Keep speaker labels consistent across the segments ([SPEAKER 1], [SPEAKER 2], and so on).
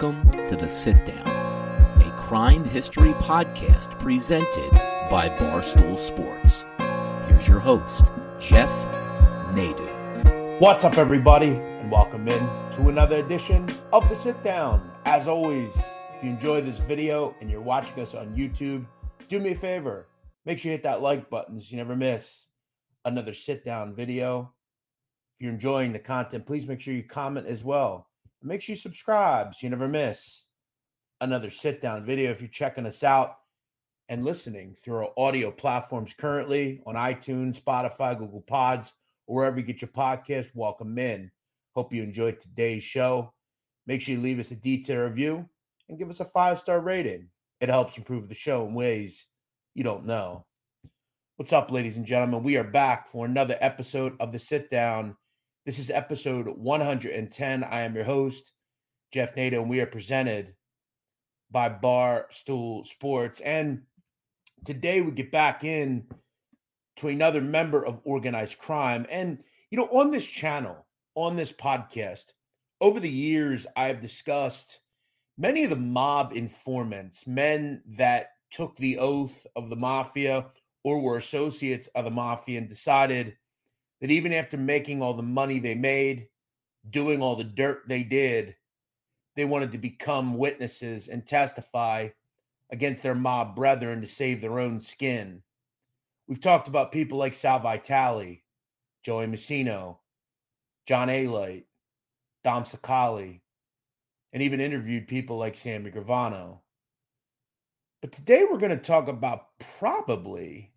[SPEAKER 1] Welcome to The Sit Down, a crime history podcast presented by Barstool Sports. Here's your host, Jeff Nadu.
[SPEAKER 2] What's up, everybody, and welcome in to another edition of The Sit Down. As always, if you enjoy this video and you're watching us on YouTube, do me a favor. Make sure you hit that like button so you never miss another sit down video. If you're enjoying the content, please make sure you comment as well. Make sure you subscribe so you never miss another sit down video. If you're checking us out and listening through our audio platforms currently on iTunes, Spotify, Google Pods, or wherever you get your podcast, welcome in. Hope you enjoyed today's show. Make sure you leave us a detailed review and give us a five star rating. It helps improve the show in ways you don't know. What's up, ladies and gentlemen? We are back for another episode of the Sit Down. This is episode 110. I am your host, Jeff Nadu, and we are presented by Barstool Sports. And today we get back in to another member of organized crime. And, you know, on this channel, on this podcast, over the years, I've discussed many of the mob informants, men that took the oath of the mafia or were associates of the mafia and decided that even after making all the money they made, doing all the dirt they did, they wanted to become witnesses and testify against their mob brethren to save their own skin. We've talked about people like Sal Vitale, Joey Massino, John Alite, Dom Cicale, and even interviewed people like Sammy Gravano. But today we're going to talk about probably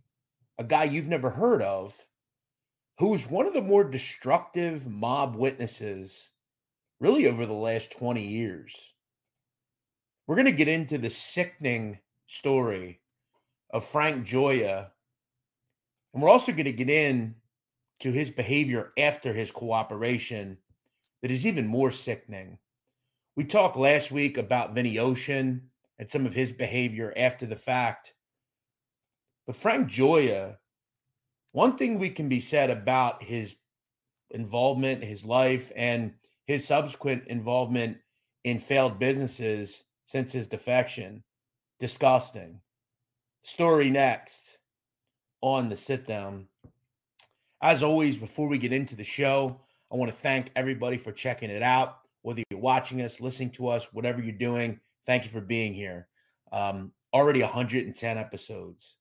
[SPEAKER 2] a guy you've never heard of who's one of the more destructive mob witnesses really over the last 20 years. We're going to get into the sickening story of Frank Gioia. And we're also going to get in to his behavior after his cooperation that is even more sickening. We talked last week about Vinny Ocean and some of his behavior after the fact. But Frank Gioia one thing we can be said about his involvement, his life, and his subsequent involvement in failed businesses since his defection disgusting. Story next on the sit down. As always, before we get into the show, I want to thank everybody for checking it out. Whether you're watching us, listening to us, whatever you're doing, thank you for being here. Um, already 110 episodes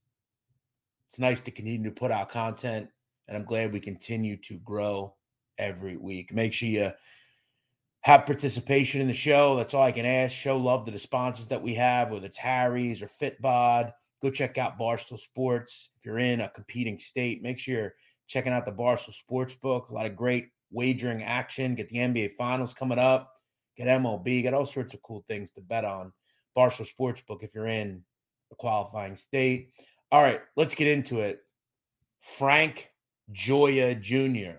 [SPEAKER 2] it's nice to continue to put out content, and I'm glad we continue to grow every week. Make sure you have participation in the show. That's all I can ask. Show love to the sponsors that we have, whether it's Harry's or Fitbod. Go check out Barstool Sports. If you're in a competing state, make sure you're checking out the Barstool Sports book. A lot of great wagering action. Get the NBA Finals coming up. Get MLB. Get all sorts of cool things to bet on. Barstool Sports book if you're in a qualifying state. All right, let's get into it. Frank Gioia Jr.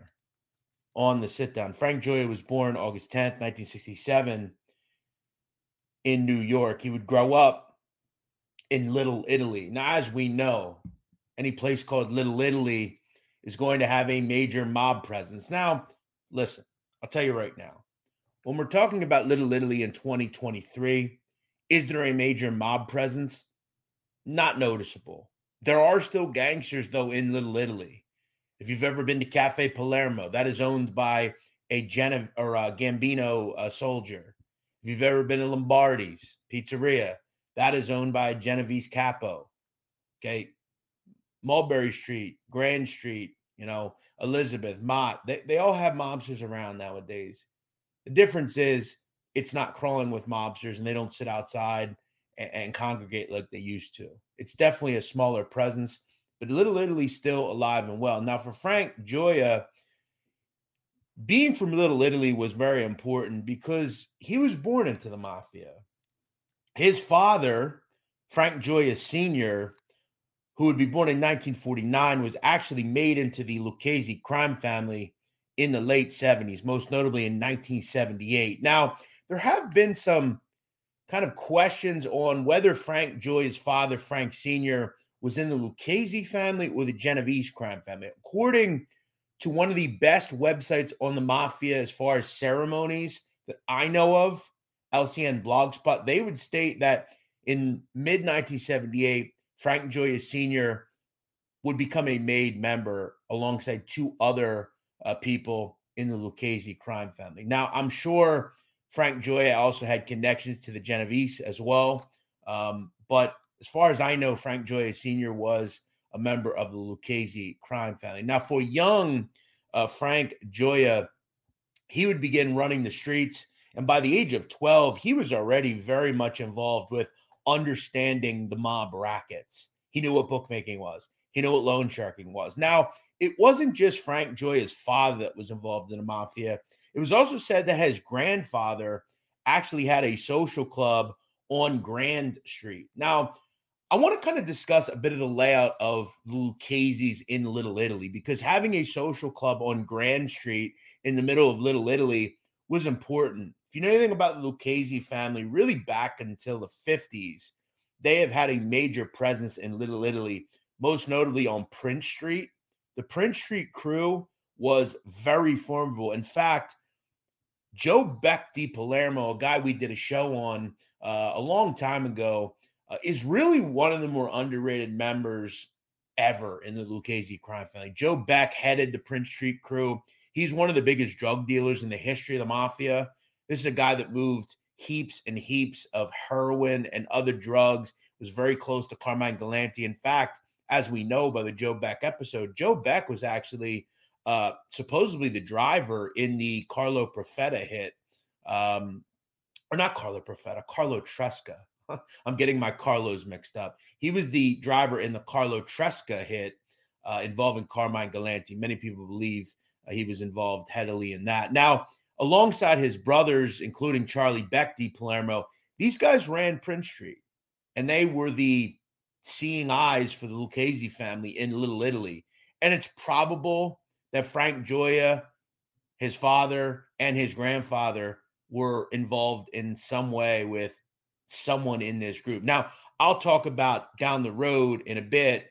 [SPEAKER 2] on the sit down. Frank Gioia was born August 10th, 1967, in New York. He would grow up in Little Italy. Now, as we know, any place called Little Italy is going to have a major mob presence. Now, listen, I'll tell you right now, when we're talking about Little Italy in 2023, is there a major mob presence? Not noticeable. There are still gangsters though in Little Italy. If you've ever been to Cafe Palermo, that is owned by a Genev or a Gambino uh, soldier. If you've ever been to Lombardi's Pizzeria, that is owned by a Genovese capo. Okay, Mulberry Street, Grand Street, you know, Elizabeth, Mott, they, they all have mobsters around nowadays. The difference is it's not crawling with mobsters and they don't sit outside and, and congregate like they used to. It's definitely a smaller presence, but Little Italy's still alive and well. Now, for Frank Gioia, being from Little Italy was very important because he was born into the mafia. His father, Frank Gioia Sr., who would be born in 1949, was actually made into the Lucchese crime family in the late 70s, most notably in 1978. Now, there have been some kind of questions on whether Frank Gioia's father, Frank Sr., was in the Lucchese family or the Genovese crime family. According to one of the best websites on the mafia as far as ceremonies that I know of, LCN Blogspot, they would state that in mid 1978, Frank Gioia Sr. would become a made member alongside two other uh, people in the Lucchese crime family. Now, I'm sure Frank Gioia also had connections to the Genovese as well. Um, but as far as I know, Frank Gioia Sr. was a member of the Lucchese crime family. Now, for young uh, Frank Gioia, he would begin running the streets. And by the age of 12, he was already very much involved with understanding the mob rackets. He knew what bookmaking was, he knew what loan sharking was. Now, it wasn't just Frank Gioia's father that was involved in the mafia. It was also said that his grandfather actually had a social club on Grand Street. Now, I want to kind of discuss a bit of the layout of Lucchese's in Little Italy because having a social club on Grand Street in the middle of Little Italy was important. If you know anything about the Lucchese family, really back until the 50s, they have had a major presence in Little Italy, most notably on Prince Street. The Prince Street crew was very formidable. In fact, Joe Beck di Palermo, a guy we did a show on uh, a long time ago, uh, is really one of the more underrated members ever in the Lucchese crime family. Joe Beck headed the Prince Street crew. He's one of the biggest drug dealers in the history of the mafia. This is a guy that moved heaps and heaps of heroin and other drugs. Was very close to Carmine Galante. In fact, as we know by the Joe Beck episode, Joe Beck was actually uh, supposedly the driver in the Carlo Profeta hit, um, or not Carlo Profeta, Carlo Tresca. I'm getting my Carlos mixed up. He was the driver in the Carlo Tresca hit uh, involving Carmine Galante. Many people believe uh, he was involved heavily in that. Now, alongside his brothers, including Charlie Beck di Palermo, these guys ran Prince Street, and they were the seeing eyes for the Lucchese family in Little Italy. And it's probable that Frank Gioia, his father, and his grandfather were involved in some way with someone in this group. Now, I'll talk about down the road in a bit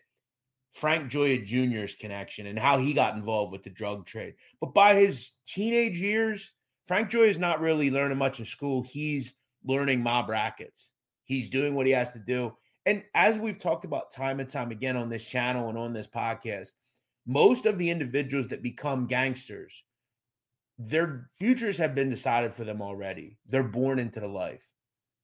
[SPEAKER 2] Frank Gioia Jr.'s connection and how he got involved with the drug trade. But by his teenage years, Frank Gioia is not really learning much in school. He's learning mob rackets. He's doing what he has to do. And as we've talked about time and time again on this channel and on this podcast, most of the individuals that become gangsters, their futures have been decided for them already. They're born into the life.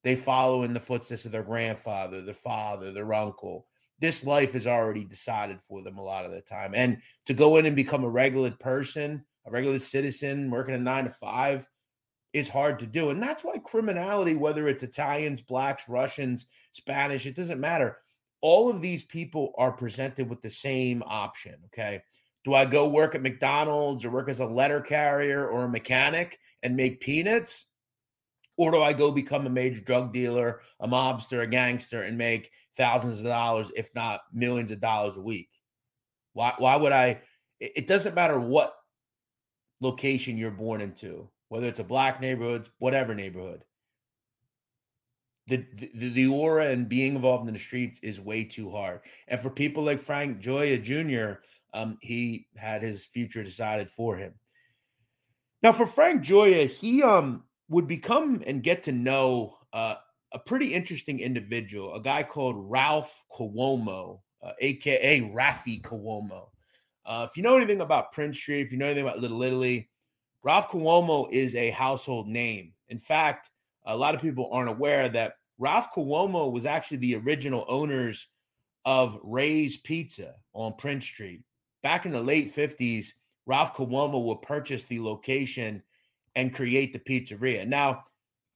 [SPEAKER 2] They follow in the footsteps of their grandfather, their father, their uncle. This life is already decided for them a lot of the time. And to go in and become a regular person, a regular citizen, working a nine to five, is hard to do. And that's why criminality, whether it's Italians, blacks, Russians, Spanish, it doesn't matter all of these people are presented with the same option. Okay. Do I go work at McDonald's or work as a letter carrier or a mechanic and make peanuts? Or do I go become a major drug dealer, a mobster, a gangster, and make thousands of dollars, if not millions of dollars a week? Why, why would I? It doesn't matter what location you're born into, whether it's a black neighborhood, whatever neighborhood the, the, the aura and being involved in the streets is way too hard. And for people like Frank Gioia Jr., um, he had his future decided for him. Now, for Frank Gioia, he um would become and get to know uh, a pretty interesting individual, a guy called Ralph Cuomo, uh, aka Rafi Cuomo. Uh, if you know anything about Prince Street, if you know anything about Little Italy, Ralph Cuomo is a household name. In fact, a lot of people aren't aware that Ralph Cuomo was actually the original owners of Ray's Pizza on Prince Street. Back in the late 50s, Ralph Cuomo would purchase the location and create the pizzeria. Now,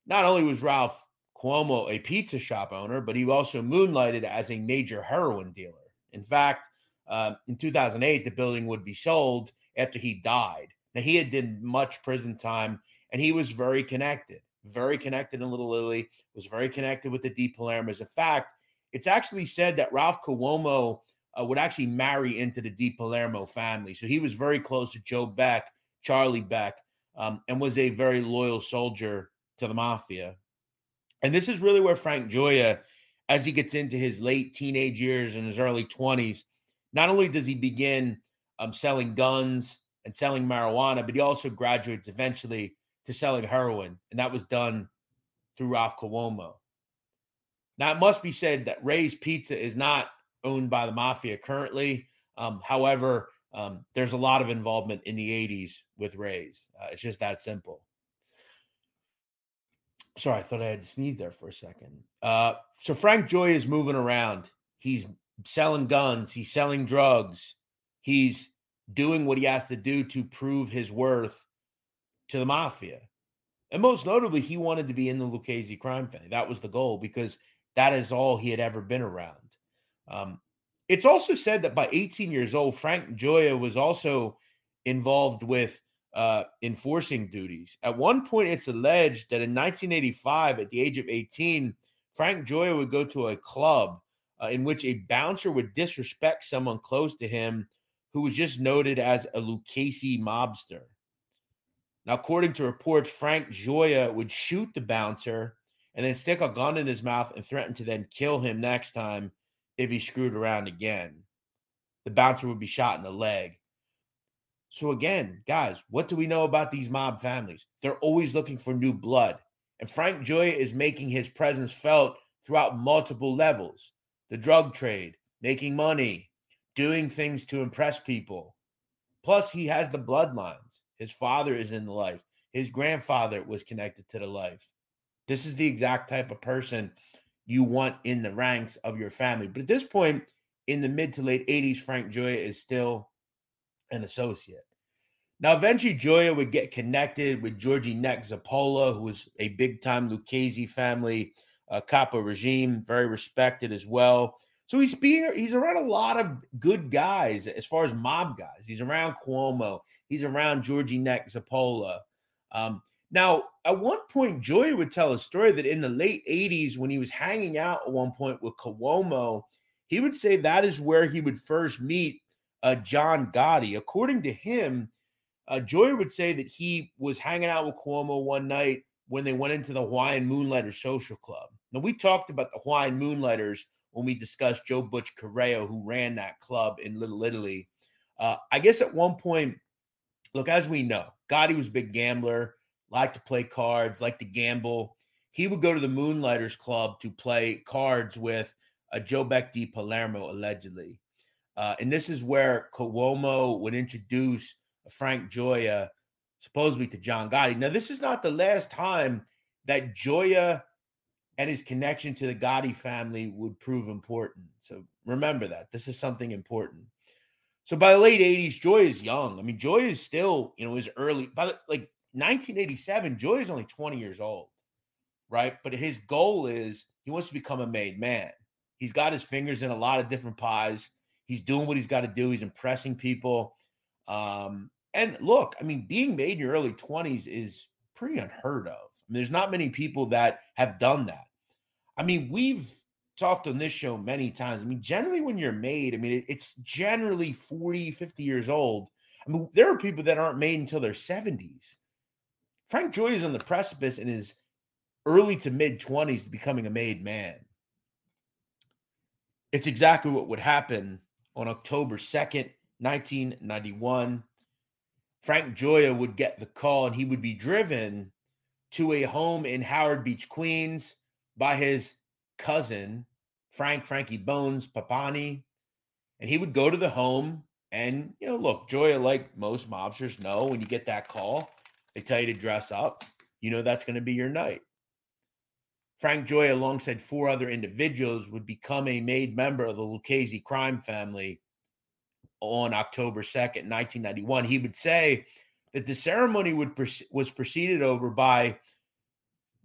[SPEAKER 2] not only was Ralph Cuomo a pizza shop owner, but he also moonlighted as a major heroin dealer. In fact, uh, in 2008, the building would be sold after he died. Now, he had did much prison time and he was very connected very connected in Little Italy, was very connected with the Di Palermo's. In fact, it's actually said that Ralph Cuomo uh, would actually marry into the Di Palermo family. So he was very close to Joe Beck, Charlie Beck, um, and was a very loyal soldier to the mafia. And this is really where Frank Gioia, as he gets into his late teenage years and his early 20s, not only does he begin um, selling guns and selling marijuana, but he also graduates eventually to selling heroin. And that was done through Ralph Cuomo. Now, it must be said that Ray's Pizza is not owned by the mafia currently. Um, however, um, there's a lot of involvement in the 80s with Ray's. Uh, it's just that simple. Sorry, I thought I had to sneeze there for a second. Uh, so Frank Joy is moving around. He's selling guns. He's selling drugs. He's doing what he has to do to prove his worth to the mafia. And most notably, he wanted to be in the Lucchese crime family. That was the goal because that is all he had ever been around. Um, it's also said that by 18 years old, Frank Gioia was also involved with uh, enforcing duties. At one point, it's alleged that in 1985, at the age of 18, Frank Gioia would go to a club uh, in which a bouncer would disrespect someone close to him who was just noted as a Lucchese mobster. Now, according to reports, Frank Gioia would shoot the bouncer and then stick a gun in his mouth and threaten to then kill him next time if he screwed around again. The bouncer would be shot in the leg. So, again, guys, what do we know about these mob families? They're always looking for new blood. And Frank Gioia is making his presence felt throughout multiple levels the drug trade, making money, doing things to impress people. Plus, he has the bloodlines. His father is in the life, his grandfather was connected to the life. This is the exact type of person you want in the ranks of your family. But at this point, in the mid to late 80s, Frank Gioia is still an associate. Now, eventually, Gioia would get connected with Georgie Neck Zappola, who was a big time Lucchese family uh, capo regime, very respected as well. So he's being he's around a lot of good guys as far as mob guys. He's around Cuomo. He's around Georgie Neck Zappola. Um, now, at one point, Joy would tell a story that in the late 80s, when he was hanging out at one point with Cuomo, he would say that is where he would first meet uh, John Gotti. According to him, uh, Gioia would say that he was hanging out with Cuomo one night when they went into the Hawaiian Moonlighters Social Club. Now, we talked about the Hawaiian Moonlighters when we discussed Joe Butch Corrao, who ran that club in Little Italy. Uh, I guess at one point, look, as we know, Gotti was a big gambler, liked to play cards, liked to gamble. He would go to the Moonlighters Club to play cards with uh, Joe Beck di Palermo, allegedly. Uh, and this is where Cuomo would introduce Frank Gioia, supposedly to John Gotti. Now, this is not the last time that Gioia and his connection to the Gotti family would prove important. So remember that. This is something important. So by the late 80s, Joy is young. I mean, Joy is still, you know, his early, by the, like 1987, Joy is only 20 years old, right? But his goal is he wants to become a made man. He's got his fingers in a lot of different pies. He's doing what he's got to do. He's impressing people. Um, and look, I mean, being made in your early 20s is pretty unheard of. I mean, there's not many people that have done that. I mean, we've talked on this show many times. I mean, generally, when you're made, I mean, it's generally 40, 50 years old. I mean, there are people that aren't made until their 70s. Frank Gioia is on the precipice in his early to mid 20s to becoming a made man. It's exactly what would happen on October 2nd, 1991. Frank Gioia would get the call and he would be driven to a home in Howard Beach, Queens by his cousin, Frank Frankie Bones Papagni. And he would go to the home and, you know, look, Gioia, like most mobsters know, when you get that call, they tell you to dress up. You know that's going to be your night. Frank Gioia, alongside four other individuals, would become a made member of the Lucchese crime family on October 2nd, 1991. He would say that the ceremony would was preceded over by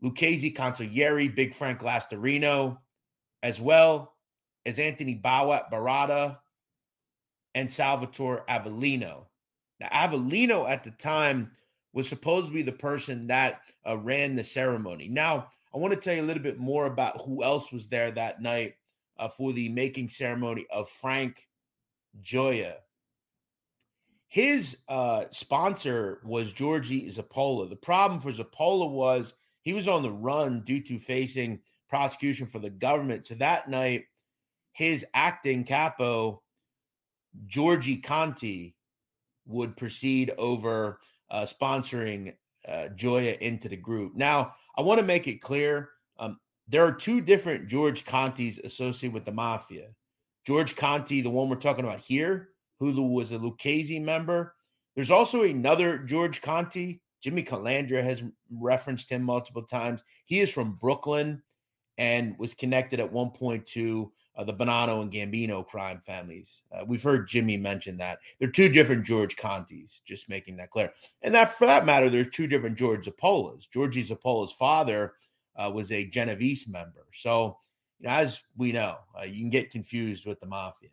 [SPEAKER 2] Lucchese Consigliere, Big Frank Lastorino, as well as Anthony Bowat Baratta and Salvatore Avellino. Now, Avellino at the time was supposed to be the person that uh, ran the ceremony. Now, I want to tell you a little bit more about who else was there that night uh, for the making ceremony of Frank Gioia. His uh, sponsor was Georgie Zappola. The problem for Zappola was he was on the run due to facing prosecution for the government. So that night, his acting capo, Georgie Conti, would proceed over uh, sponsoring uh, Gioia into the group. Now, I want to make it clear um, there are two different George Contis associated with the mafia. George Conti, the one we're talking about here, who was a Lucchese member. There's also another George Conti. Jimmy Calandra has referenced him multiple times. He is from Brooklyn and was connected at one point to uh, the Bonanno and Gambino crime families. Uh, we've heard Jimmy mention that. They're two different George Contis, just making that clear. And that, for that matter, there's two different George Zappolas. Georgie Zappola's father uh, was a Genovese member. So, you know, as we know, uh, you can get confused with the mafia.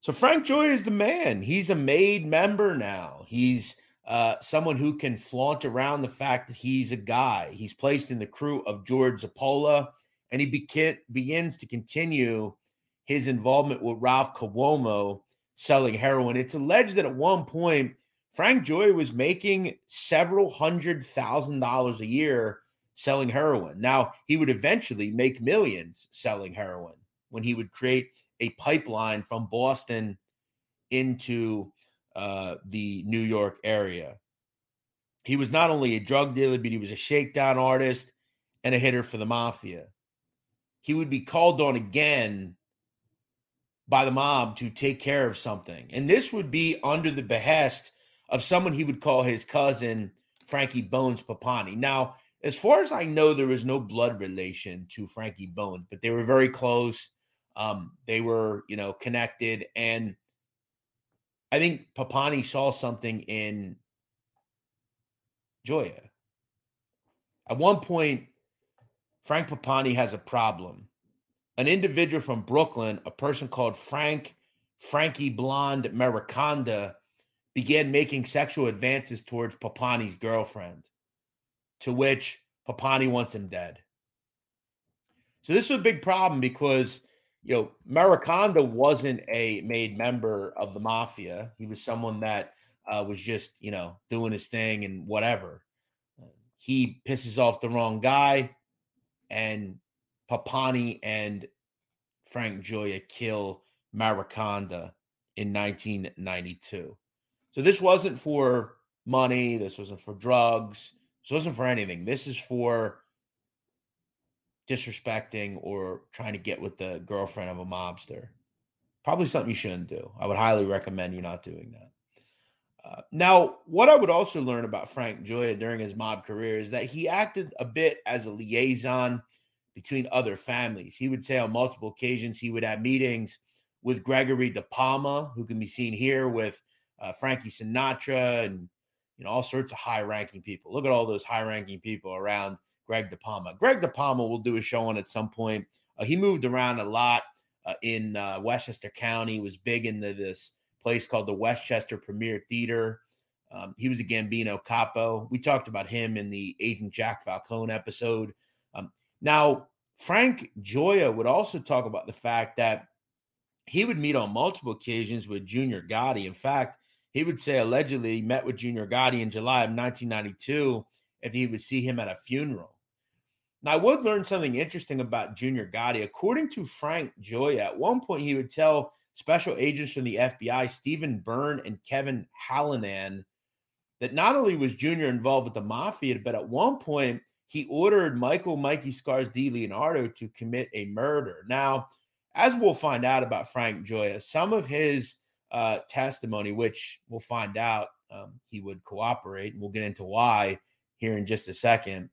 [SPEAKER 2] So Frank Joy is the man. He's a made member now. He's uh, someone who can flaunt around the fact that he's a guy. He's placed in the crew of George Zappola, and he beca- begins to continue his involvement with Ralph Cuomo selling heroin. It's alleged that at one point, Frank Joy was making several hundred thousand dollars a year selling heroin. Now, he would eventually make millions selling heroin when he would create a pipeline from Boston into uh, the New York area. He was not only a drug dealer, but he was a shakedown artist and a hitter for the mafia. He would be called on again by the mob to take care of something. And this would be under the behest of someone he would call his cousin, Frankie Bones Papagni. Now, as far as I know, there was no blood relation to Frankie Bones, but they were very close. Um, they were, you know, connected. And I think Papagni saw something in Gioia. At one point, Frank Papagni has a problem. An individual from Brooklyn, a person called Frank Frankie Blonde Mariconda, began making sexual advances towards Papagni's girlfriend, to which Papagni wants him dead. So this was a big problem because you know, Mariconda wasn't a made member of the mafia. He was someone that uh, was just, you know, doing his thing and whatever. He pisses off the wrong guy, and Papagni and Frank Gioia kill Mariconda in 1992. So this wasn't for money. This wasn't for drugs. This wasn't for anything. This is for disrespecting or trying to get with the girlfriend of a mobster. Probably something you shouldn't do. I would highly recommend you not doing that. Uh, now, what I would also learn about Frank Gioia during his mob career is that he acted a bit as a liaison between other families. He would say on multiple occasions he would have meetings with Gregory De Palma, who can be seen here with uh, Frankie Sinatra and you know all sorts of high-ranking people. Look at all those high-ranking people around Greg DePalma. Greg DePalma will do a show on at some point. Uh, he moved around a lot uh, in uh, Westchester County. Was big into this place called the Westchester Premier Theater. Um, he was a Gambino capo. We talked about him in the Agent Jack Falcone episode. Um, now, Frank Gioia would also talk about the fact that he would meet on multiple occasions with Junior Gotti. In fact, he would say allegedly he met with Junior Gotti in July of 1992 if he would see him at a funeral. Now, I would learn something interesting about Junior Gotti. According to Frank Gioia, at one point he would tell special agents from the FBI, Stephen Byrne and Kevin Hallinan, that not only was Junior involved with the mafia, but at one point he ordered Michael Mikey Scars DiLeonardo to commit a murder. Now, as we'll find out about Frank Gioia, some of his uh, testimony, which we'll find out um, he would cooperate, and we'll get into why here in just a second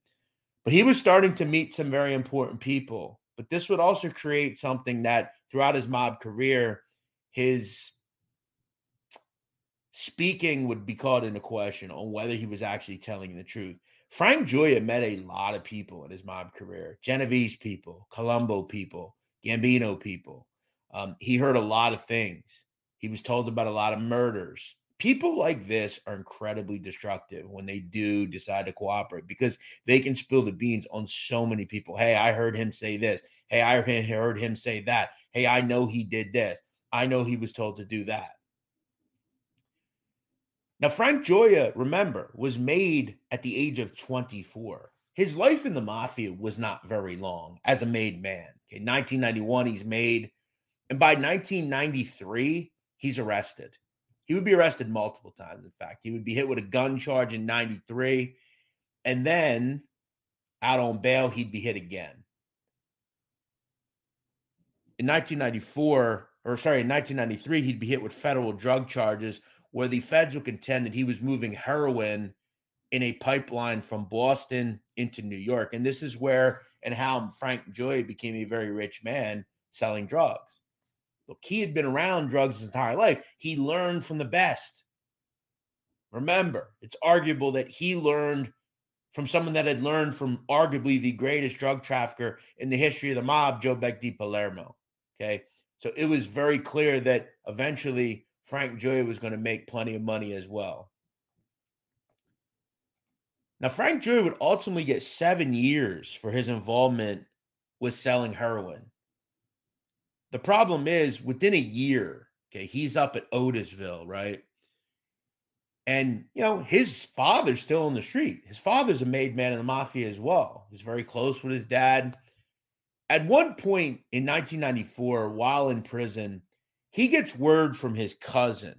[SPEAKER 2] but he was starting to meet some very important people. But this would also create something that throughout his mob career, his speaking would be called into question on whether he was actually telling the truth. Frank Gioia met a lot of people in his mob career Genovese people, Colombo people, Gambino people. Um, he heard a lot of things. He was told about a lot of murders people like this are incredibly destructive when they do decide to cooperate because they can spill the beans on so many people. Hey, I heard him say this. Hey, I heard him say that. Hey, I know he did this. I know he was told to do that. Now, Frank Gioia, remember, was made at the age of 24. His life in the mafia was not very long as a made man. Okay, 1991, he's made. And by 1993, he's arrested. He would be arrested multiple times. In fact, he would be hit with a gun charge in 93. and then out on bail, he'd be hit again. In 1994, or sorry, in 1993, he'd be hit with federal drug charges where the feds would contend that he was moving heroin in a pipeline from Boston into New York. And this is where and how Frank Joy became a very rich man selling drugs. Look, he had been around drugs his entire life. He learned from the best. Remember, it's arguable that he learned from someone that had learned from arguably the greatest drug trafficker in the history of the mob, Joe Beck di Palermo. Okay. So it was very clear that eventually Frank Gioia was going to make plenty of money as well. Now, Frank Gioia would ultimately get seven years for his involvement with selling heroin. The problem is within a year, okay, he's up at Otisville, right? And, you know, his father's still on the street. His father's a made man in the mafia as well. He's very close with his dad. At one point in 1994, while in prison, he gets word from his cousin,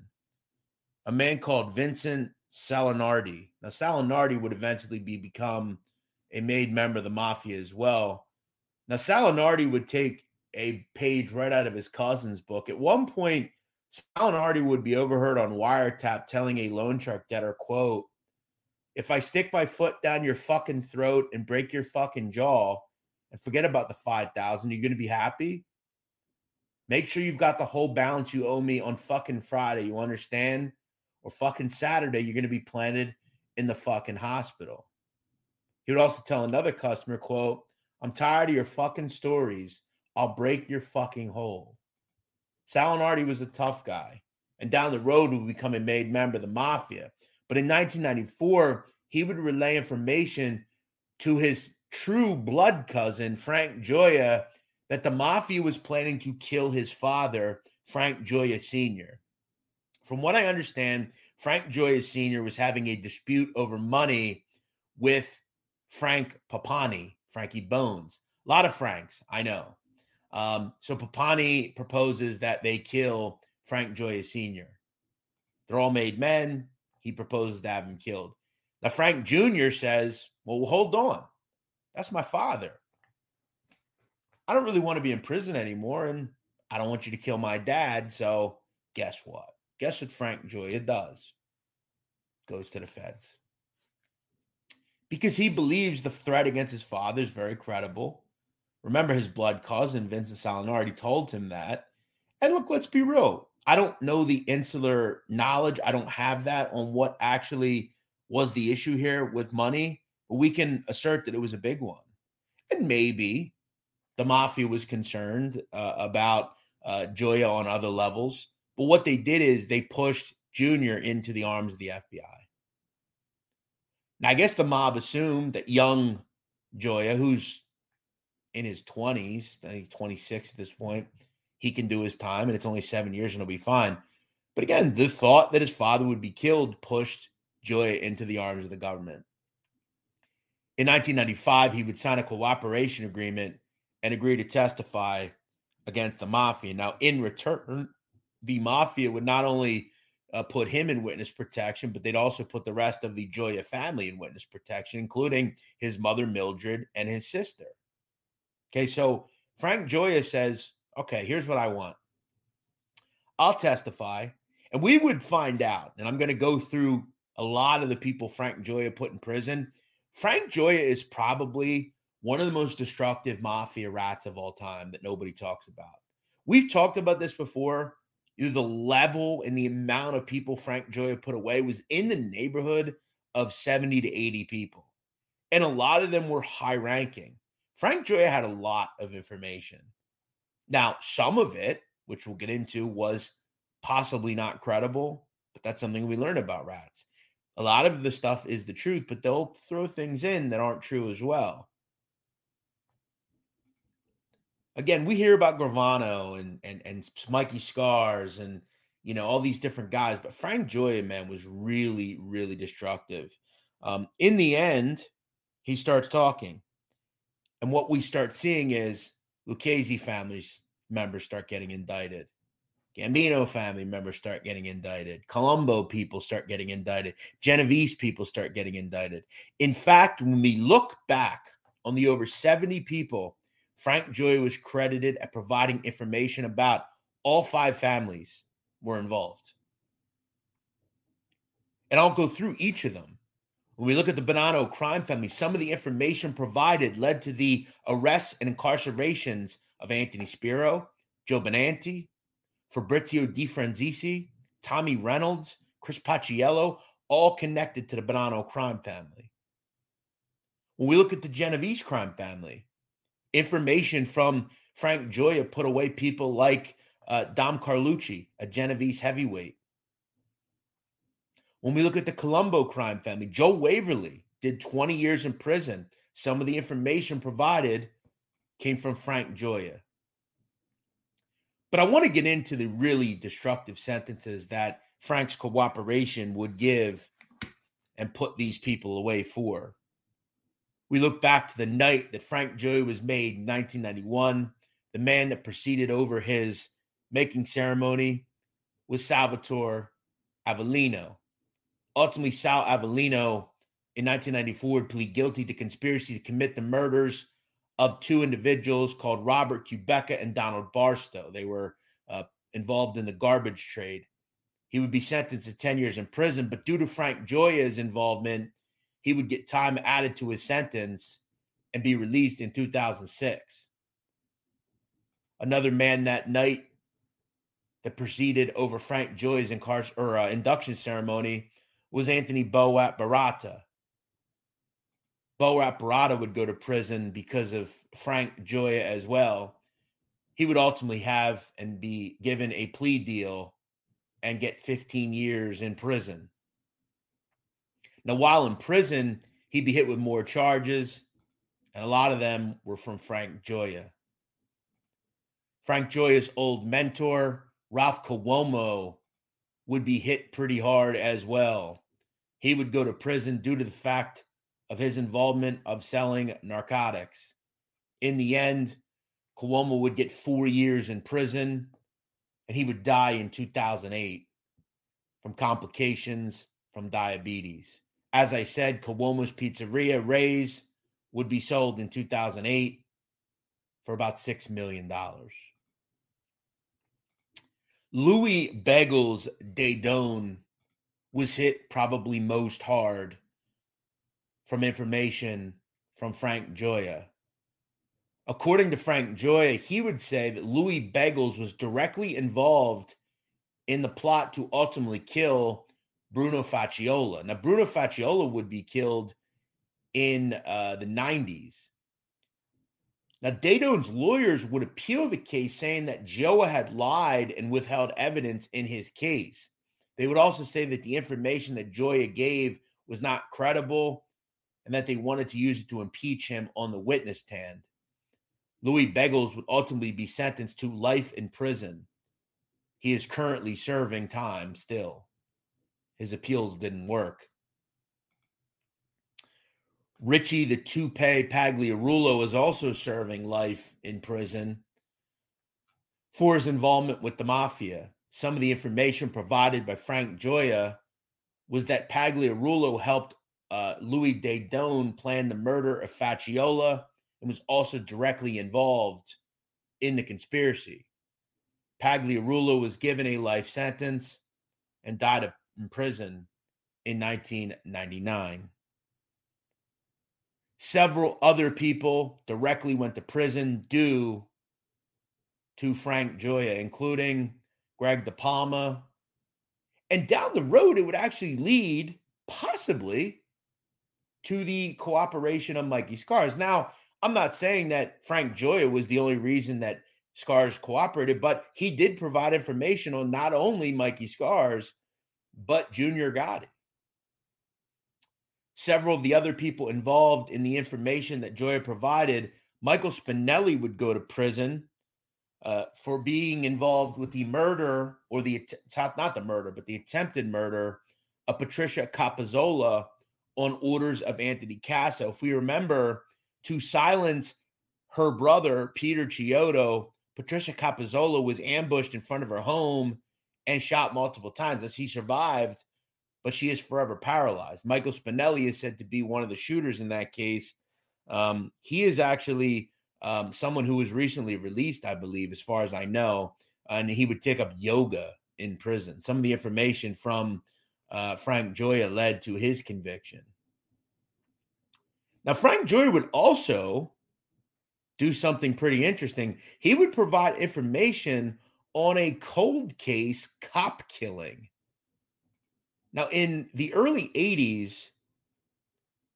[SPEAKER 2] a man called Vincent Salinardi. Now, Salinardi would eventually be become a made member of the mafia as well. Now, Salinardi would take a page right out of his cousin's book. At one point, Salinardi would be overheard on wiretap telling a loan shark debtor, quote, if I stick my foot down your fucking throat and break your fucking jaw and forget about the 5,000, you're going to be happy? Make sure you've got the whole balance you owe me on fucking Friday. You understand? Or fucking Saturday, you're going to be planted in the fucking hospital. He would also tell another customer, quote, I'm tired of your fucking stories. I'll break your fucking hole. Salinardi was a tough guy. And down the road would become a made member of the mafia. But in 1994, he would relay information to his true blood cousin, Frank Gioia, that the mafia was planning to kill his father, Frank Gioia Sr. From what I understand, Frank Gioia Sr. was having a dispute over money with Frank Papagni, Frankie Bones. A lot of Franks, I know. Um, so Papagni proposes that they kill Frank Gioia Sr. They're all made men. He proposes to have him killed. Now, Frank Jr. says, Well, hold on. That's my father. I don't really want to be in prison anymore, and I don't want you to kill my dad. So guess what? Guess what Frank Gioia does? Goes to the feds. Because he believes the threat against his father is very credible. Remember, his blood cousin, Vincent Salinardi, told him that. And look, let's be real. I don't know the insular knowledge. I don't have that on what actually was the issue here with money, but we can assert that it was a big one. And maybe the mafia was concerned uh, about uh, Gioia on other levels. But what they did is they pushed Junior into the arms of the FBI. Now, I guess the mob assumed that young Gioia, who's in his 20s, I think 26 at this point, he can do his time and it's only seven years and he'll be fine. But again, the thought that his father would be killed pushed Gioia into the arms of the government. In 1995, he would sign a cooperation agreement and agree to testify against the mafia. Now, in return, the mafia would not only uh, put him in witness protection, but they'd also put the rest of the Gioia family in witness protection, including his mother Mildred and his sister. Okay, so Frank Gioia says, okay, here's what I want. I'll testify, and we would find out, and I'm going to go through a lot of the people Frank Gioia put in prison. Frank Gioia is probably one of the most destructive mafia rats of all time that nobody talks about. We've talked about this before. The level and the amount of people Frank Gioia put away was in the neighborhood of 70 to 80 people. And a lot of them were high ranking. Frank Gioia had a lot of information. Now, some of it, which we'll get into, was possibly not credible, but that's something we learn about rats. A lot of the stuff is the truth, but they'll throw things in that aren't true as well again, we hear about Gravano and and and Mikey Scars and you know all these different guys, but Frank Gioia, man, was really really destructive. Um, in the end, he starts talking, and what we start seeing is Lucchese families members start getting indicted. Gambino family members start getting indicted. Colombo people start getting indicted. Genovese people start getting indicted. In fact, when we look back on the over 70 people Frank Joy was credited at providing information about, all five families were involved. And I'll go through each of them. When we look at the Bonanno crime family, some of the information provided led to the arrests and incarcerations of Anthony Spero, Joe Benanti, Fabrizio Di Franzisi, Tommy Reynolds, Chris Paciello, all connected to the Bonanno crime family. When we look at the Genovese crime family, information from Frank Gioia put away people like uh, Dom Carlucci, a Genovese heavyweight. When we look at the Colombo crime family, Joe Waverly did 20 years in prison. Some of the information provided came from Frank Gioia. But I want to get into the really destructive sentences that Frank's cooperation would give and put these people away for. We look back to the night that Frank Gioia was made in 1991. The man that proceeded over his making ceremony was Salvatore Avellino. Ultimately, Sal Avellino in 1994 would plead guilty to conspiracy to commit the murders of two individuals called Robert Kubecka and Donald Barstow. They were uh, involved in the garbage trade. He would be sentenced to 10 years in prison, but due to Frank Gioia's involvement, he would get time added to his sentence and be released in 2006. Another man that night that proceeded over Frank incar- or, uh, induction ceremony was Anthony Bowat Baratta. Bowat Baratta would go to prison because of Frank Gioia as well. He would ultimately have and be given a plea deal and get 15 years in prison. Now, while in prison, he'd be hit with more charges, and a lot of them were from Frank Gioia. Frank Gioia's old mentor, Ralph Cuomo, would be hit pretty hard as well. He would go to prison due to the fact of his involvement of selling narcotics. In the end, Cuomo would get four years in prison and he would die in 2008 from complications from diabetes. As I said, Cuomo's Pizzeria Ray's would be sold in 2008 for about $6 million. Louis Bagels Daidone was hit probably most hard from information from Frank Gioia. According to Frank Gioia, he would say that Louis Bagels was directly involved in the plot to ultimately kill Bruno Facciola. Now, Bruno Facciola would be killed in uh, the 90s. Now, Daidone's lawyers would appeal the case, saying that Gioia had lied and withheld evidence in his case. They would also say that the information that Gioia gave was not credible and that they wanted to use it to impeach him on the witness stand. Louis Bagels would ultimately be sentenced to life in prison. He is currently serving time still. His appeals didn't work. Richie the Toupee Pagliarulo is also serving life in prison for his involvement with the mafia. Some of the information provided by Frank Gioia was that Pagliarulo helped uh, Louis Daidone plan the murder of Facciola and was also directly involved in the conspiracy. Pagliarulo was given a life sentence and died in prison in 1999. Several other people directly went to prison due to Frank Gioia, including Greg DePalma. And down the road, it would actually lead possibly to the cooperation of Mikey Scars. Now, I'm not saying that Frank Gioia was the only reason that Scars cooperated, but he did provide information on not only Mikey Scars, but Junior Gotti. Several of the other people involved in the information that Gioia provided, Michael Spinelli would go to prison uh, for being involved with the murder or the not the murder, but the attempted murder of Patricia Capozzalo on orders of Anthony Casso. If we remember, to silence her brother, Peter Chiodo, Patricia Capozzalo was ambushed in front of her home and shot multiple times. That she survived, but she is forever paralyzed. Michael Spinelli is said to be one of the shooters in that case. Um, he is actually um, someone who was recently released, I believe, as far as I know, and he would take up yoga in prison. Some of the information from uh, Frank Gioia led to his conviction. Now, Frank Gioia would also do something pretty interesting. He would provide information on a cold case cop killing. Now, in the early 80s,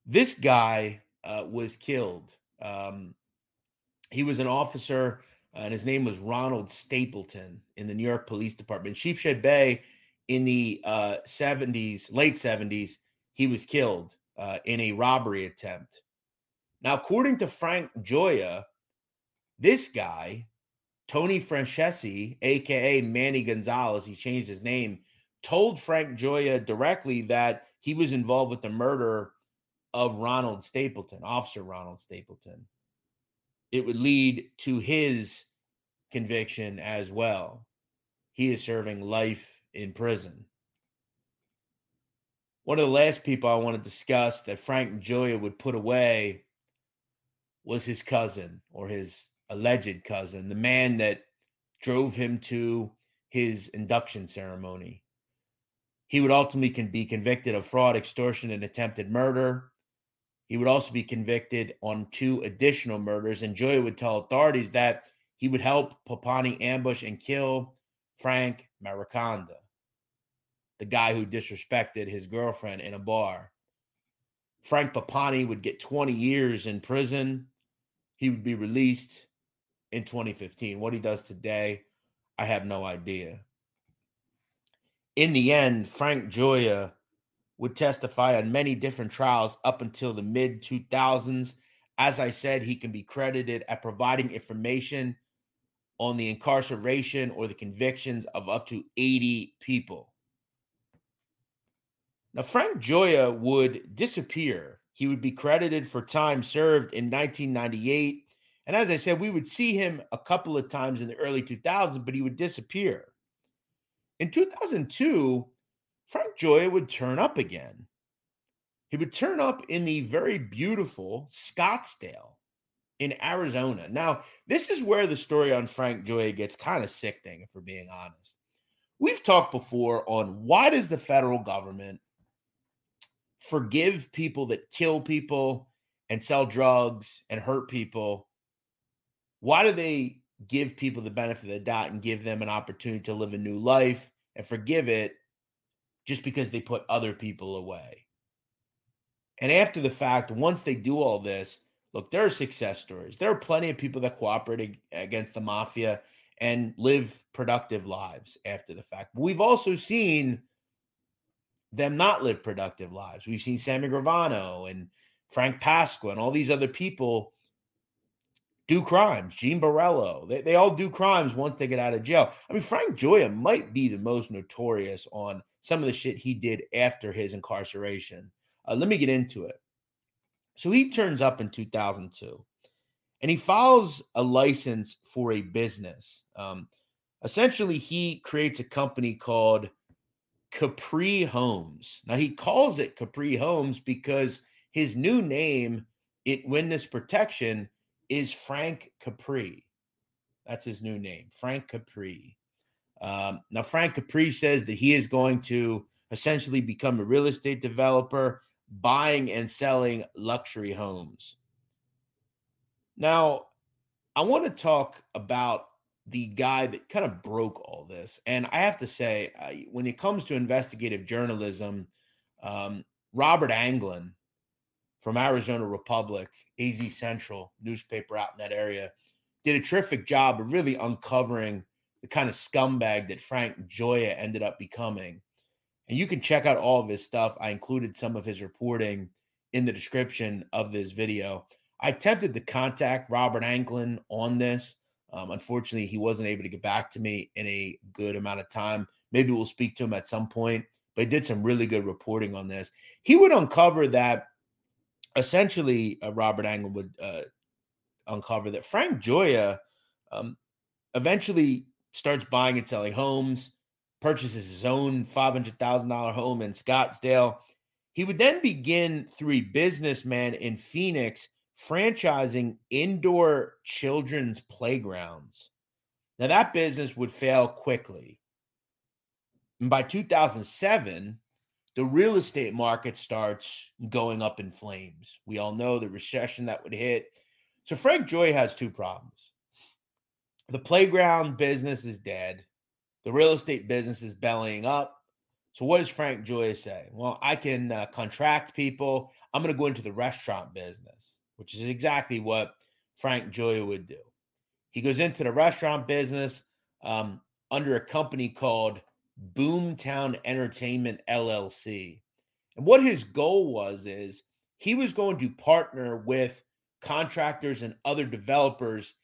[SPEAKER 2] this guy uh, was killed. Um, he was an officer, uh, and his name was Ronald Stapleton in the New York Police Department. Sheepshead Bay in the uh, 70s, late 70s, he was killed uh, in a robbery attempt. Now, according to Frank Gioia, this guy, Tony Francesi, aka Manny Gonzalez, he changed his name, told Frank Gioia directly that he was involved with the murder of Ronald Stapleton, Officer Ronald Stapleton. It would lead to his conviction as well. He is serving life in prison. One of the last people I want to discuss that Frank Gioia would put away was his cousin or his alleged cousin, the man that drove him to his induction ceremony. He would ultimately be convicted of fraud, extortion, and attempted murder. He would also be convicted on two additional murders. And Gioia would tell authorities that he would help Papagni ambush and kill Frank Mariconda, the guy who disrespected his girlfriend in a bar. Frank Papagni would get 20 years in prison. He would be released in 2015. What he does today, I have no idea. In the end, Frank Gioia would testify on many different trials up until the mid 2000s. As I said, he can be credited at providing information on the incarceration or the convictions of up to 80 people. Now, Frank Gioia would disappear. He would be credited for time served in 1998. And as I said, we would see him a couple of times in the early 2000s, but he would disappear. In 2002, Frank Gioia would turn up again. He would turn up in the very beautiful Scottsdale in Arizona. Now, this is where the story on Frank Gioia gets kind of sickening, if we're being honest. We've talked before on why does the federal government forgive people that kill people and sell drugs and hurt people? Why do they give people the benefit of the doubt and give them an opportunity to live a new life and forgive it just because they put other people away. And after the fact, once they do all this, look, there are success stories. There are plenty of people that cooperate against the mafia and live productive lives after the fact. But we've also seen them not live productive lives. We've seen Sammy Gravano and Frank Pasqua and all these other people do crimes. Gene Borrello, they, they all do crimes once they get out of jail. I mean, Frank Gioia might be the most notorious on some of the shit he did after his incarceration. Uh, let me get into it. So he turns up in 2002 and he files a license for a business. Um, essentially, he creates a company called Capri Homes. Now, he calls it Capri Homes because his new name it witness protection is Frank Capri. That's his new name, Frank Capri. Um, now, Frank Capri says that he is going to essentially become a real estate developer, buying and selling luxury homes. Now, I want to talk about the guy that kind of broke all this. And I have to say, when it comes to investigative journalism, um, Robert Anglen from Arizona Republic, AZ Central newspaper out in that area, did a terrific job of really uncovering the kind of scumbag that Frank Gioia ended up becoming. And you can check out all of his stuff. I included some of his reporting in the description of this video. I attempted to contact Robert Anglen on this. Um, unfortunately, he wasn't able to get back to me in a good amount of time. Maybe we'll speak to him at some point, but he did some really good reporting on this. He would uncover that essentially, uh, Robert Anglen would uh, uncover that Frank Gioia um, eventually starts buying and selling homes, purchases his own $500,000 home in Scottsdale. He would then begin through a businessman in Phoenix franchising indoor children's playgrounds. Now, that business would fail quickly. And by 2007, the real estate market starts going up in flames. We all know the recession that would hit. So, Frank Gioia has two problems. The playground business is dead, the real estate business is bellying up. So, what does Frank Gioia say? Well, I can uh, contract people. I'm going to go into the restaurant business, which is exactly what Frank Gioia would do. He goes into the restaurant business um, under a company called Boomtown Entertainment LLC. And what his goal was is he was going to partner with contractors and other developers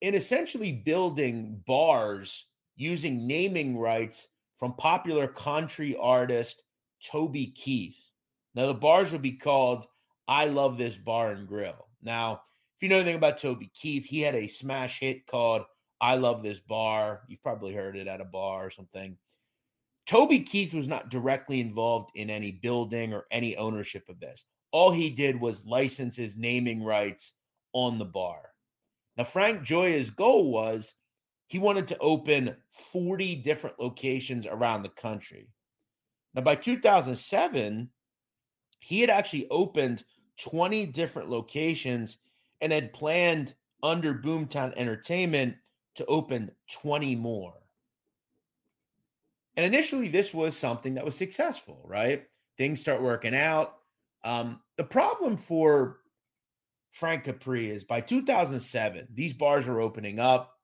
[SPEAKER 2] in essentially building bars using naming rights from popular country artist Toby Keith. Now, the bars would be called I Love This Bar and Grill. Now, if you know anything about Toby Keith, he had a smash hit called I Love This Bar. You've probably heard it at a bar or something. Toby Keith was not directly involved in any building or any ownership of this. All he did was license his naming rights on the bar. Now, Frank Gioia's goal was he wanted to open 40 different locations around the country. Now, by 2007, he had actually opened 20 different locations and had planned under Boomtown Entertainment to open 20 more. And initially, this was something that was successful, right? Things start working out. Um, the problem for Frank Capri is by 2007, these bars are opening up.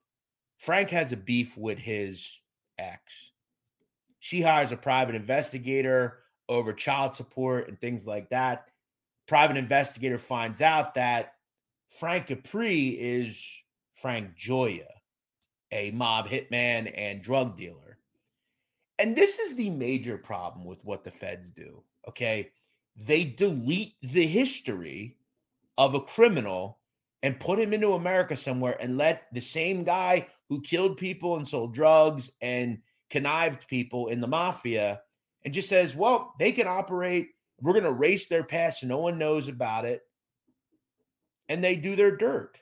[SPEAKER 2] Frank has a beef with his ex. She hires a private investigator over child support and things like that. Private investigator finds out that Frank Capri is Frank Gioia, a mob hitman and drug dealer. And this is the major problem with what the feds do. Okay. They delete the history of a criminal and put him into America somewhere and let the same guy who killed people and sold drugs and connived people in the mafia and just says, well, they can operate. We're going to erase their past no one knows about it. And they do their dirt.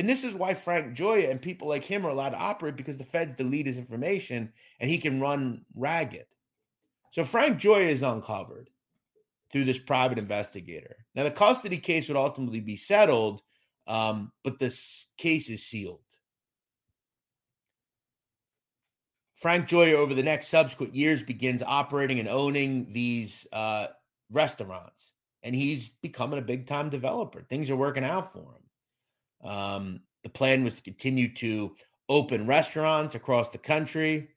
[SPEAKER 2] And this is why Frank Gioia and people like him are allowed to operate because the feds delete his information and he can run ragged. So Frank Gioia is uncovered through this private investigator. Now, the custody case would ultimately be settled, um, but this case is sealed. Frank Gioia, over the next subsequent years, begins operating and owning these uh, restaurants, and he's becoming a big time developer. Things are working out for him. Um, the plan was to continue to open restaurants across the country.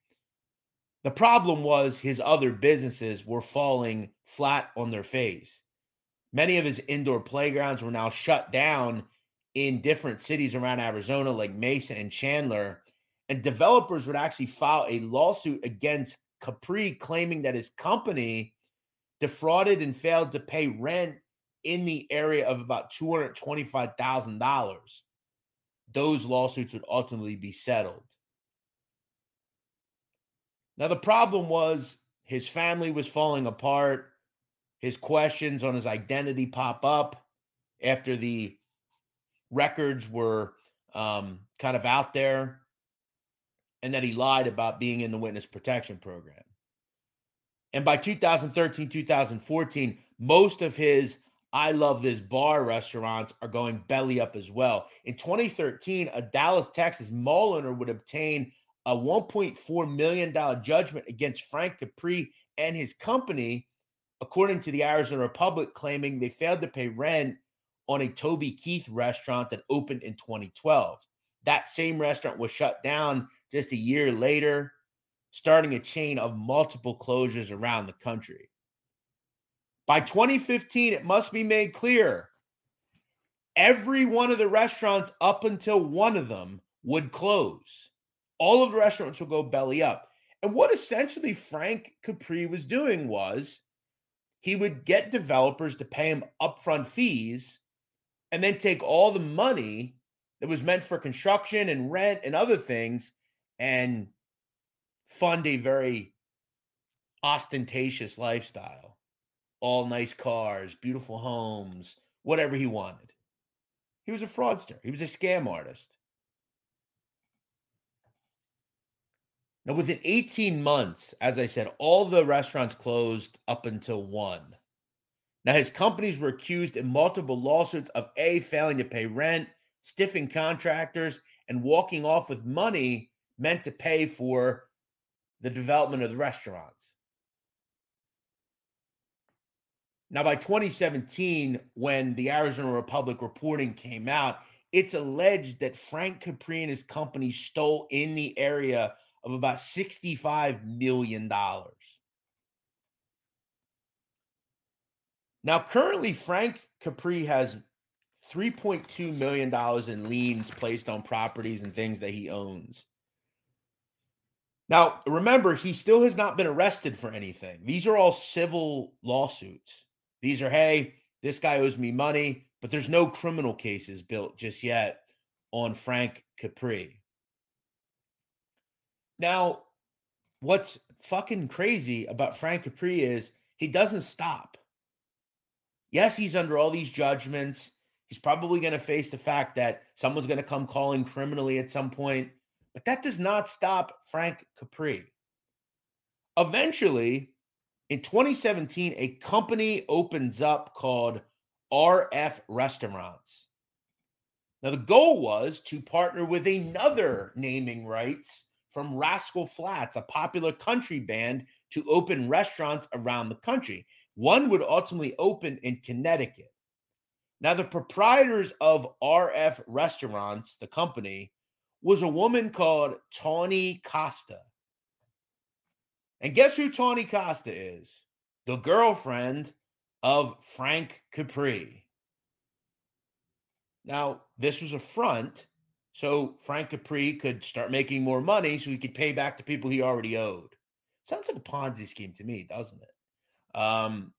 [SPEAKER 2] The problem was his other businesses were falling flat on their face. Many of his indoor playgrounds were now shut down in different cities around Arizona, like Mesa and Chandler, and developers would actually file a lawsuit against Capri claiming that his company defrauded and failed to pay rent in the area of about $225,000. Those lawsuits would ultimately be settled. Now, the problem was his family was falling apart. His questions on his identity pop up after the records were um, kind of out there and that he lied about being in the witness protection program. And by 2013, 2014, most of his I love this bar restaurants are going belly up as well. In 2013, a Dallas, Texas mall owner would obtain a $1.4 million judgment against Frank Capri and his company, according to the Arizona Republic, claiming they failed to pay rent on a Toby Keith restaurant that opened in 2012. That same restaurant was shut down just a year later, starting a chain of multiple closures around the country. By 2015, it must be made clear every one of the restaurants up until one of them would close. All of the restaurants would go belly up. And what essentially Frank Capri was doing was he would get developers to pay him upfront fees and then take all the money that was meant for construction and rent and other things and fund a very ostentatious lifestyle. All nice cars, beautiful homes, whatever he wanted. He was a fraudster, he was a scam artist. Now, within 18 months, as I said, all the restaurants closed up until one. Now, his companies were accused in multiple lawsuits of A, failing to pay rent, stiffing contractors, and walking off with money meant to pay for the development of the restaurants. Now, by 2017, when the Arizona Republic reporting came out, it's alleged that Frank Capri and his company stole in the area of about $65 million. Now, currently, Frank Capri has $3.2 million in liens placed on properties and things that he owns. Now, remember, he still has not been arrested for anything. These are all civil lawsuits. These are, hey, this guy owes me money, but there's no criminal cases built just yet on Frank Capri. Now, what's fucking crazy about Frank Capri is he doesn't stop. Yes, he's under all these judgments. He's probably going to face the fact that someone's going to come calling criminally at some point, but that does not stop Frank Capri. Eventually, in 2017, a company opens up called RF Restaurants. Now, the goal was to partner with another naming rights from Rascal Flatts, a popular country band, to open restaurants around the country. One would ultimately open in Connecticut. Now, the proprietors of RF Restaurants, the company, was a woman called Tawny Costa. And guess who Tawny Costa is? The girlfriend of Frank Capri. Now, this was a front so Frank Capri could start making more money so he could pay back the people he already owed. Sounds like a Ponzi scheme to me, doesn't it? Um,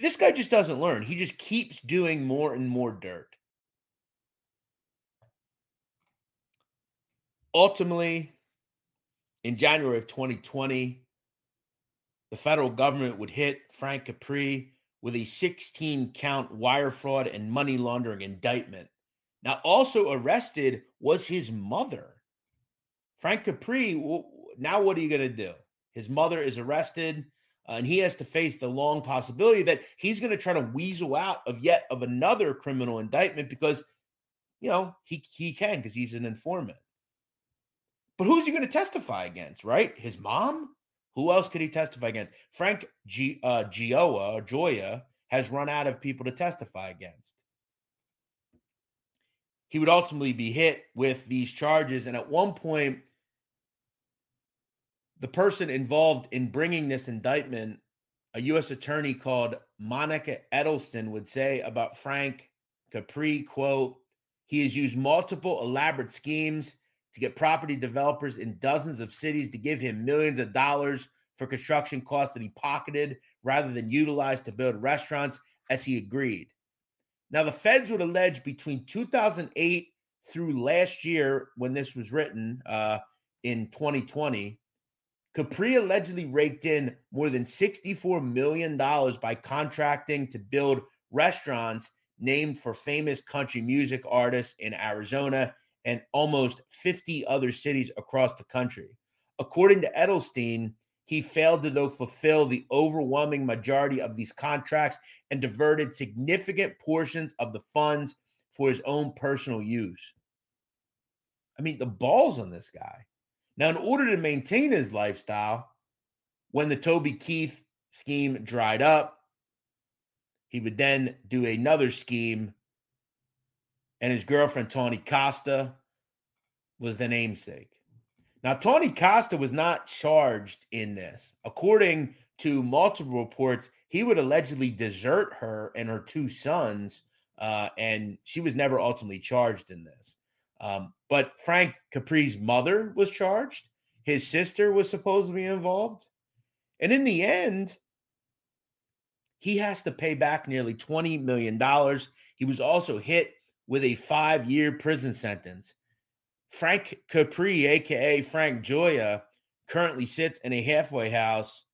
[SPEAKER 2] this guy just doesn't learn. He just keeps doing more and more dirt. Ultimately, in January of 2020, the federal government would hit Frank Capri with a 16 count wire fraud and money laundering indictment now, also arrested was his mother. Frank Capri, now what are you going to do? His mother is arrested, uh, and he has to face the long possibility that he's going to try to weasel out of yet of another criminal indictment because, you know, he, he can because he's an informant. But who's he going to testify against, right? His mom? Who else could he testify against? Frank G, uh, Gioia, Joya has run out of people to testify against he would ultimately be hit with these charges. And at one point, the person involved in bringing this indictment, a U.S. attorney called Monica Edelstein, would say about Frank Capri, quote, he has used multiple elaborate schemes to get property developers in dozens of cities to give him millions of dollars for construction costs that he pocketed rather than utilized to build restaurants as he agreed. Now, the feds would allege between 2008 through last year, when this was written uh, in 2020, Capri allegedly raked in more than $64 million by contracting to build restaurants named for famous country music artists in Arizona and almost 50 other cities across the country. According to Edelstein, he failed to, though, fulfill the overwhelming majority of these contracts and diverted significant portions of the funds for his own personal use. I mean, the balls on this guy. Now, in order to maintain his lifestyle, when the Toby Keith scheme dried up, he would then do another scheme, and his girlfriend, Tawny Costa, was the namesake. Now, Tawny Costa was not charged in this. According to multiple reports, he would allegedly desert her and her two sons, uh, and she was never ultimately charged in this. Um, but Frank Capri's mother was charged. His sister was supposed to be involved. And in the end, he has to pay back nearly $20 million. He was also hit with a five year prison sentence. Frank Capri, aka Frank Gioia, currently sits in a halfway house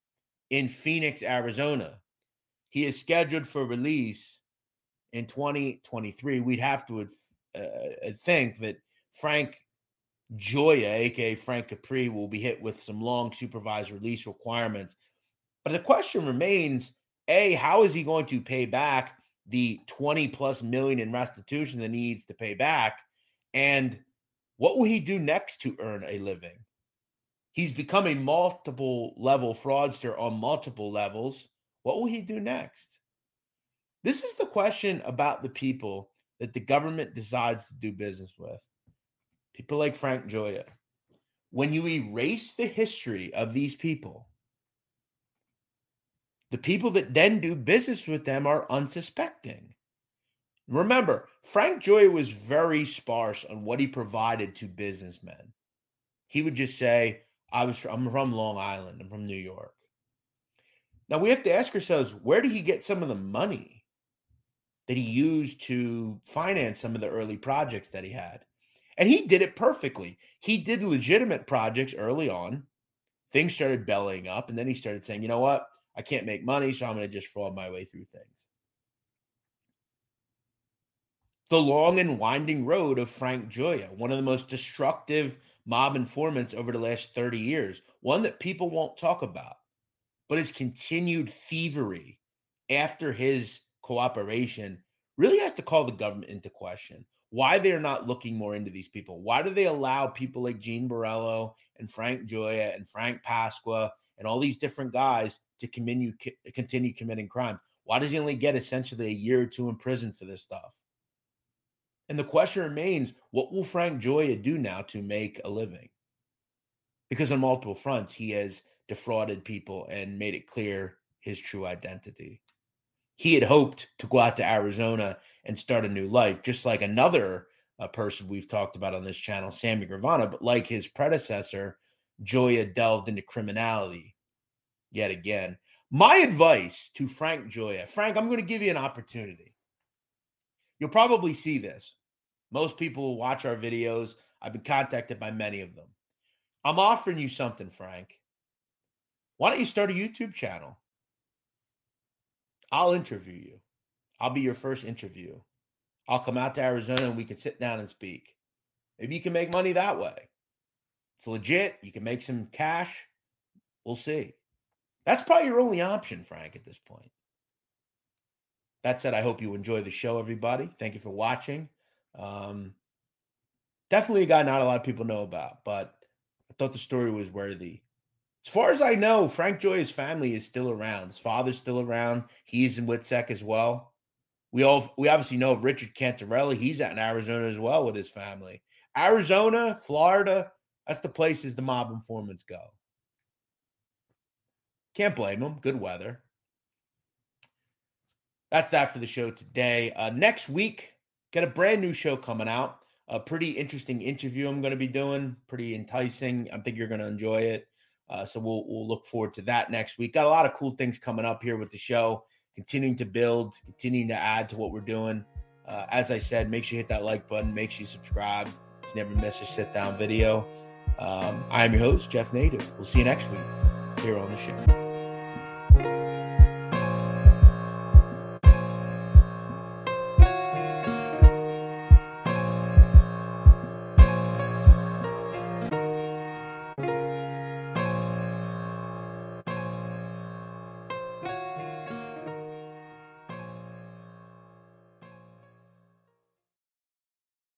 [SPEAKER 2] in Phoenix, Arizona. He is scheduled for release in 2023. We'd have to uh, uh, think that Frank Gioia, aka Frank Capri, will be hit with some long supervised release requirements. But the question remains A, how is he going to pay back the 20 plus million in restitution that he needs to pay back? And what will he do next to earn a living? He's become a multiple level fraudster on multiple levels. What will he do next? This is the question about the people that the government decides to do business with. People like Frank Gioia When you erase the history of these people, the people that then do business with them are unsuspecting. Remember, Frank Gioia was very sparse on what he provided to businessmen. He would just say, I was I'm from Long Island, I'm from New York. Now we have to ask ourselves, where did he get some of the money that he used to finance some of the early projects that he had? And he did it perfectly. He did legitimate projects early on. Things started bellying up, and then he started saying, you know what? I can't make money, so I'm going to just fraud my way through things. The long and winding road of Frank Gioia, one of the most destructive mob informants over the last 30 years, one that people won't talk about, but his continued thievery after his cooperation really has to call the government into question why they're not looking more into these people. Why do they allow people like Gene Borrello and Frank Gioia and Frank Pasqua and all these different guys to continue continue committing crime? Why does he only get essentially a year or two in prison for this stuff? And the question remains what will Frank Gioia do now to make a living? Because on multiple fronts, he has defrauded people and made it clear his true identity. He had hoped to go out to Arizona and start a new life, just like another uh, person we've talked about on this channel, Sammy Gravano. But like his predecessor, Gioia delved into criminality yet again. My advice to Frank Gioia Frank, I'm going to give you an opportunity. You'll probably see this. Most people who watch our videos, I've been contacted by many of them. I'm offering you something, Frank. Why don't you start a YouTube channel? I'll interview you. I'll be your first interview. I'll come out to Arizona and we can sit down and speak. Maybe you can make money that way. It's legit. You can make some cash. We'll see. That's probably your only option, Frank, at this point. That said, I hope you enjoy the show, everybody. Thank you for watching. Um, definitely a guy not a lot of people know about, but I thought the story was worthy. As far as I know, Frank Gioia's family is still around. His father's still around. He's in WITSEC as well. We all we obviously know of Richard Cantarella. He's out in Arizona as well with his family. Arizona, Florida, that's the places the mob informants go. Can't blame them. Good weather that's that for the show today. Uh, next week, got a brand new show coming out. A pretty interesting interview I'm going to be doing. Pretty enticing. I think you're going to enjoy it. Uh, so we'll we'll look forward to that next week. Got a lot of cool things coming up here with the show. Continuing to build, continuing to add to what we're doing. Uh, as I said, make sure you hit that like button. Make sure you subscribe to never miss a sit down video. Um, I am your host, Jeff Nadu. We'll see you next week here on the show.